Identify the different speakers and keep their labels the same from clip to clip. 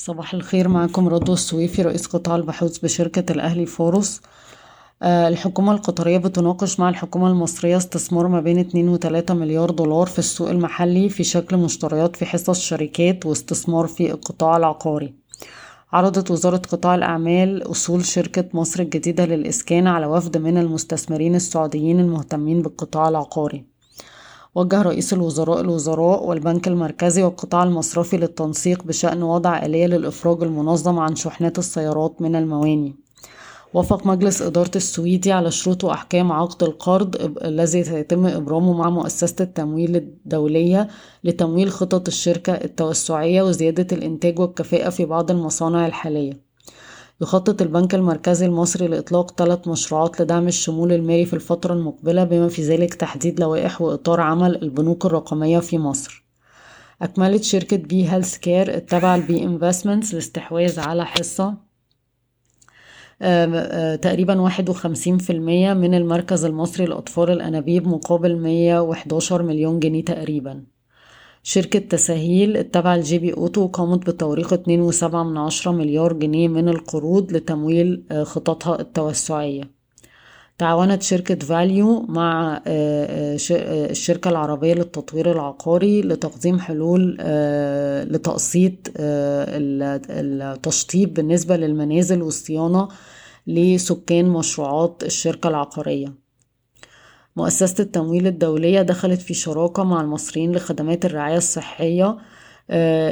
Speaker 1: صباح الخير معاكم رضوى السويفي رئيس قطاع البحوث بشركة الأهلي فورس. آه، الحكومة القطرية بتناقش مع الحكومة المصرية استثمار ما بين اتنين وتلاتة مليار دولار في السوق المحلي في شكل مشتريات في حصص شركات واستثمار في القطاع العقاري. عرضت وزارة قطاع الأعمال أصول شركة مصر الجديدة للإسكان على وفد من المستثمرين السعوديين المهتمين بالقطاع العقاري. وجه رئيس الوزراء الوزراء والبنك المركزي والقطاع المصرفي للتنسيق بشأن وضع آلية للإفراج المنظم عن شحنات السيارات من المواني. وافق مجلس إدارة السويدي على شروط وأحكام عقد القرض الذي سيتم إبرامه مع مؤسسة التمويل الدولية لتمويل خطط الشركة التوسعية وزيادة الإنتاج والكفاءة في بعض المصانع الحالية. يخطط البنك المركزي المصري لإطلاق ثلاث مشروعات لدعم الشمول المالي في الفترة المقبلة بما في ذلك تحديد لوائح وإطار عمل البنوك الرقمية في مصر. أكملت شركة بي healthcare التابعة لبي investments الاستحواذ على حصة تقريبا وخمسين في المية من المركز المصري لأطفال الأنابيب مقابل مية وحداشر مليون جنيه تقريبا. شركة تساهيل التابعة لجي بي أوتو قامت بتوريق اتنين وسبعة من عشرة مليار جنيه من القروض لتمويل خططها التوسعية. تعاونت شركة فاليو مع الشركة العربية للتطوير العقاري لتقديم حلول لتقسيط التشطيب بالنسبة للمنازل والصيانة لسكان مشروعات الشركة العقارية. مؤسسة التمويل الدولية دخلت في شراكة مع المصريين لخدمات الرعاية الصحية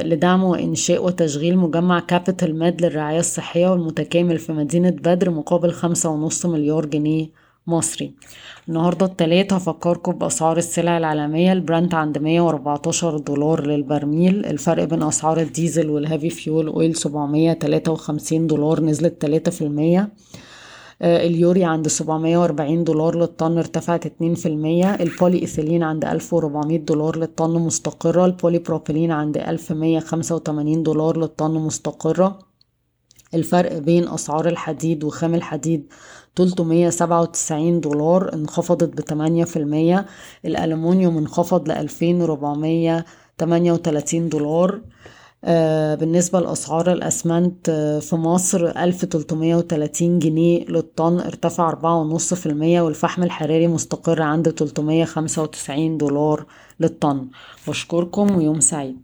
Speaker 1: لدعم وإنشاء وتشغيل مجمع كابيتال ميد للرعاية الصحية والمتكامل في مدينة بدر مقابل خمسة ونص مليار جنيه مصري. النهاردة التلات هفكركم بأسعار السلع العالمية البرنت عند مية وأربعتاشر دولار للبرميل الفرق بين أسعار الديزل وال heavy fuel oil سبعمية تلاتة وخمسين دولار نزلت تلاتة في المية. اليوريا عند سبعمية وأربعين دولار للطن ارتفعت اتنين في المية البولي إيثيلين عند ألف وربعمية دولار للطن مستقرة البولي بروبيلين عند ألف مية خمسة وتمانين دولار للطن مستقرة. الفرق بين أسعار الحديد وخام الحديد تلتمية سبعة وتسعين دولار انخفضت في المية. الألمونيوم انخفض تمانية وتلاتين دولار. آه بالنسبة لأسعار الأسمنت آه في مصر ألف تلتمية وتلاتين جنيه للطن ارتفع أربعة ونص في المية والفحم الحراري مستقر عند تلتمية خمسة وتسعين دولار للطن. بشكركم ويوم سعيد.